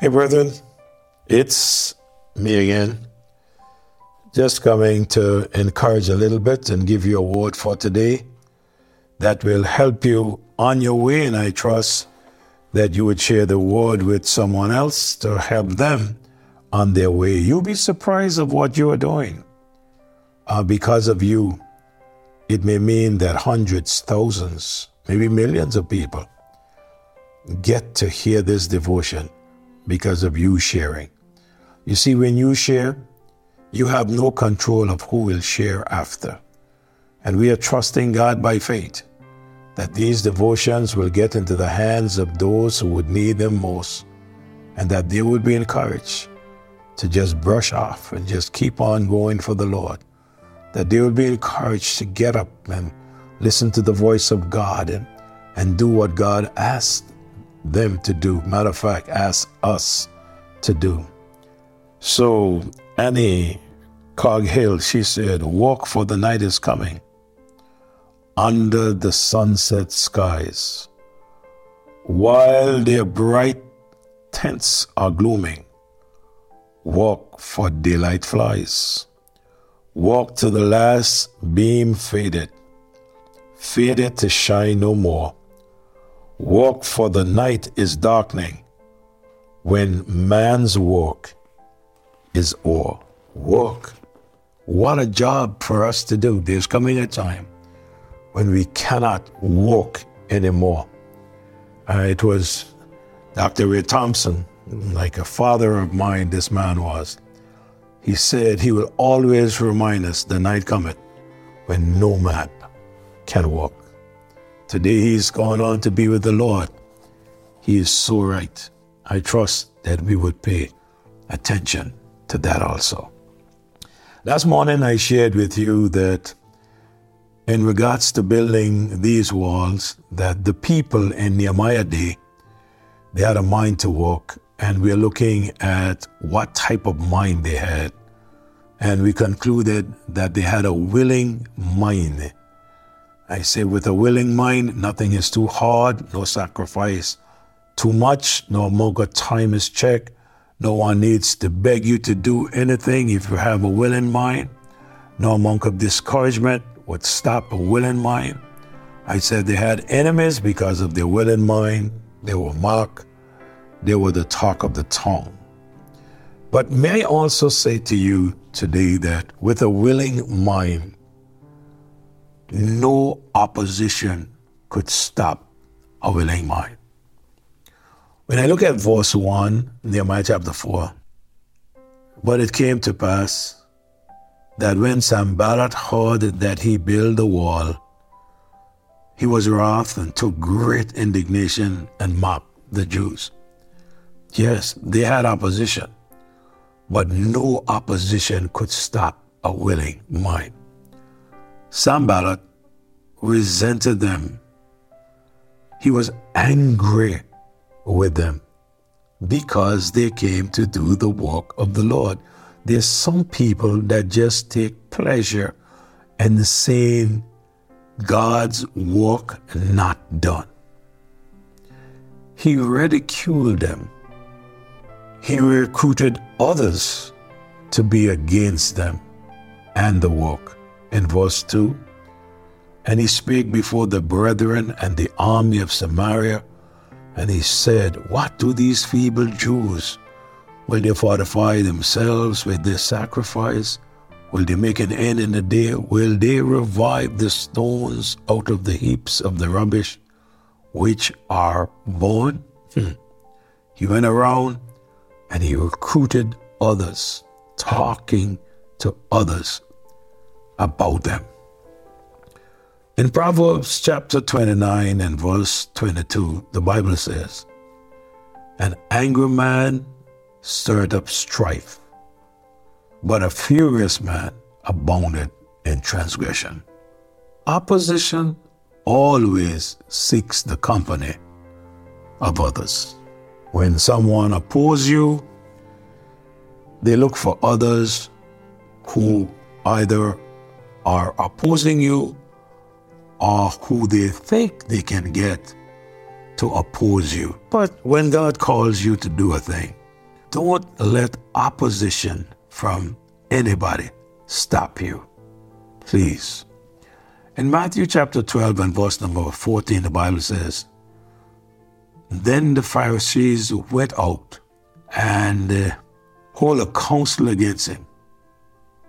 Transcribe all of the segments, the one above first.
Hey, brethren, it's me again. Just coming to encourage a little bit and give you a word for today that will help you on your way. And I trust that you would share the word with someone else to help them on their way. You'll be surprised of what you are doing. Uh, because of you, it may mean that hundreds, thousands, maybe millions of people get to hear this devotion because of you sharing. You see, when you share, you have no control of who will share after. And we are trusting God by faith that these devotions will get into the hands of those who would need them most and that they would be encouraged to just brush off and just keep on going for the Lord. That they would be encouraged to get up and listen to the voice of God and, and do what God asked them to do. Matter of fact, ask us to do. So Annie Coghill, she said, Walk for the night is coming under the sunset skies. While their bright tents are glooming, walk for daylight flies. Walk till the last beam faded, faded to shine no more. Walk for the night is darkening when man's work is o'er. Work. What a job for us to do. There's coming a time when we cannot walk anymore. Uh, it was Dr. Ray Thompson, like a father of mine, this man was. He said he will always remind us the night cometh when no man can walk. Today he's gone on to be with the Lord. He is so right. I trust that we would pay attention to that also. Last morning I shared with you that in regards to building these walls, that the people in Nehemiah day, they had a mind to walk, and we're looking at what type of mind they had. And we concluded that they had a willing mind I say, with a willing mind, nothing is too hard, no sacrifice too much, no of time is checked. No one needs to beg you to do anything if you have a willing mind. No monk of discouragement would stop a willing mind. I said they had enemies because of their willing mind. They were mocked. They were the talk of the tongue. But may I also say to you today that with a willing mind, no opposition could stop a willing mind. When I look at verse 1, Nehemiah chapter 4, but it came to pass that when Sanballat heard that he built the wall, he was wroth and took great indignation and mocked the Jews. Yes, they had opposition, but no opposition could stop a willing mind. Sanballat resented them. He was angry with them because they came to do the work of the Lord. There's some people that just take pleasure in seeing God's work not done. He ridiculed them. He recruited others to be against them and the work in verse 2 And he spake before the brethren and the army of Samaria, and he said, What do these feeble Jews? Will they fortify themselves with this sacrifice? Will they make an end in the day? Will they revive the stones out of the heaps of the rubbish which are born? Hmm. He went around and he recruited others, talking to others about them. In Proverbs chapter 29 and verse 22, the Bible says, An angry man stirred up strife, but a furious man abounded in transgression. Opposition always seeks the company of others. When someone opposes you, they look for others who either are opposing you or who they think they can get to oppose you. But when God calls you to do a thing, Don't let opposition from anybody stop you. Please. In Matthew chapter 12 and verse number 14, the Bible says, Then the Pharisees went out and uh, hold a council against him,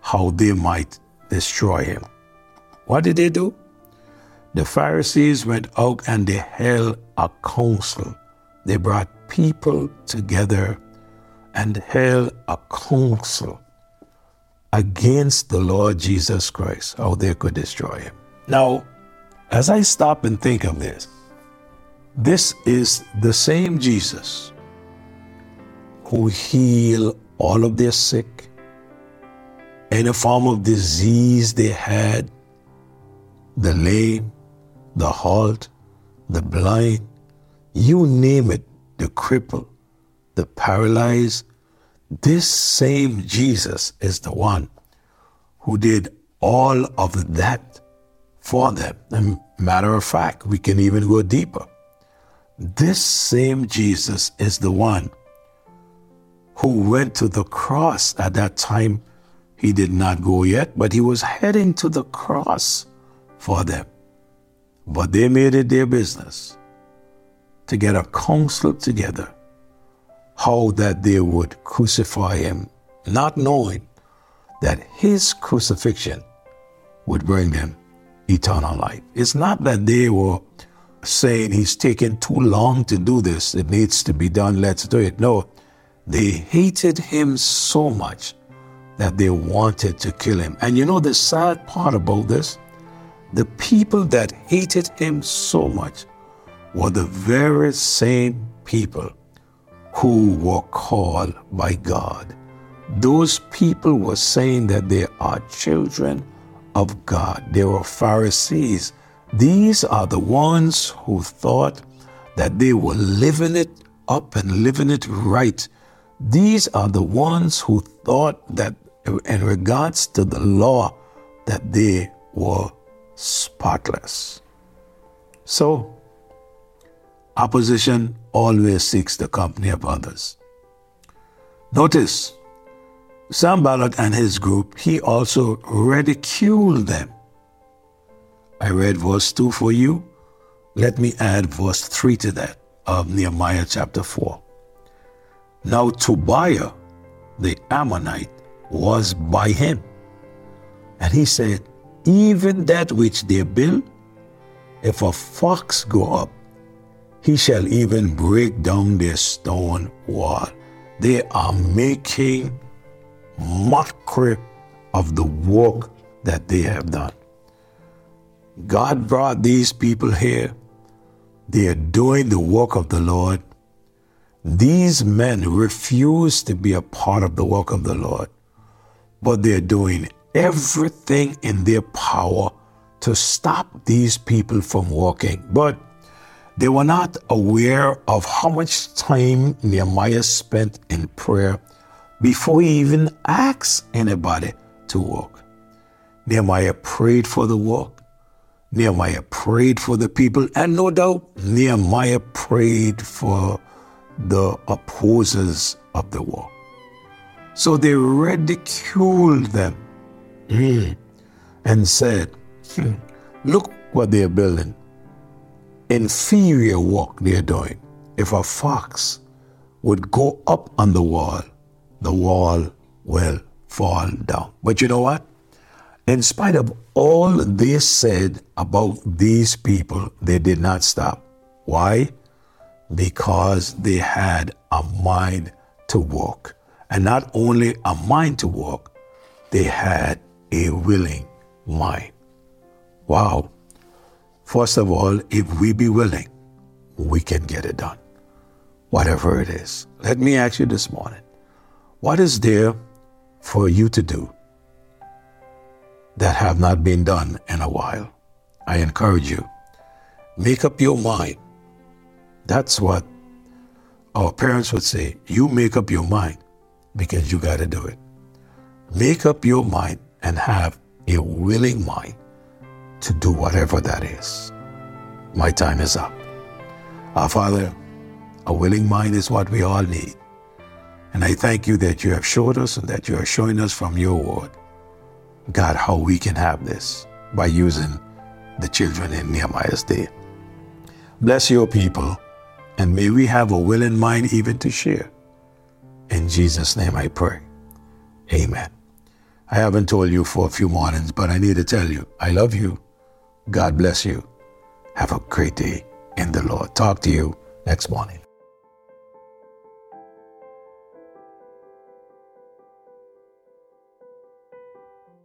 how they might destroy him. What did they do? The Pharisees went out and they held a council. They brought people together and held a council against the Lord Jesus Christ, how they could destroy him. Now, as I stop and think of this, this is the same Jesus who healed all of their sick, any form of disease they had, the lame, the halt, the blind, you name it, the cripple, the paralyzed. This same Jesus is the one who did all of that for them. And matter of fact, we can even go deeper. This same Jesus is the one who went to the cross at that time. He did not go yet, but he was heading to the cross for them. But they made it their business to get a council together how that they would crucify him, not knowing that his crucifixion would bring them eternal life. It's not that they were saying he's taking too long to do this, it needs to be done, let's do it. No, they hated him so much that they wanted to kill him. And you know the sad part about this? The people that hated him so much were the very same people who were called by God. Those people were saying that they are children of God. They were Pharisees. These are the ones who thought that they were living it up and living it right. These are the ones who thought that in regards to the law that they were spotless. So, opposition always seeks the company of others. Notice Sanballat and his group, he also ridiculed them. I read verse 2 for you. Let me add verse 3 to that of Nehemiah chapter 4. Now Tobiah, the Ammonite, was by him. And he said, Even that which they build, if a fox go up, he shall even break down their stone wall. They are making mockery of the work that they have done. God brought these people here. They are doing the work of the Lord. These men refuse to be a part of the work of the Lord, but they're doing everything in their power to stop these people from walking. But they were not aware of how much time Nehemiah spent in prayer before he even asked anybody to walk. Nehemiah prayed for the walk. Nehemiah prayed for the people, and no doubt Nehemiah prayed for the opposers of the war. So they ridiculed them mm, and said, hmm, Look what they're building. Inferior work they're doing. If a fox would go up on the wall the wall will fall down. But you know what? In spite of all they said about these people, they did not stop. Why? Because they had a mind to walk. And not only a mind to walk, they had a willing mind. Wow. First of all, if we be willing, we can get it done. Whatever it is. Let me ask you this morning what is there for you to do that have not been done in a while? I encourage you. Make up your mind. That's what our parents would say. You make up your mind because you got to do it. Make up your mind and have a willing mind to do whatever that is. My time is up. Our Father, a willing mind is what we all need. And I thank you that you have showed us and that you are showing us from your word, God, how we can have this by using the children in Nehemiah's day. Bless your people, and may we have a willing mind even to share. In Jesus' name I pray. Amen. I haven't told you for a few mornings, but I need to tell you, I love you. God bless you. Have a great day in the Lord. Talk to you next morning.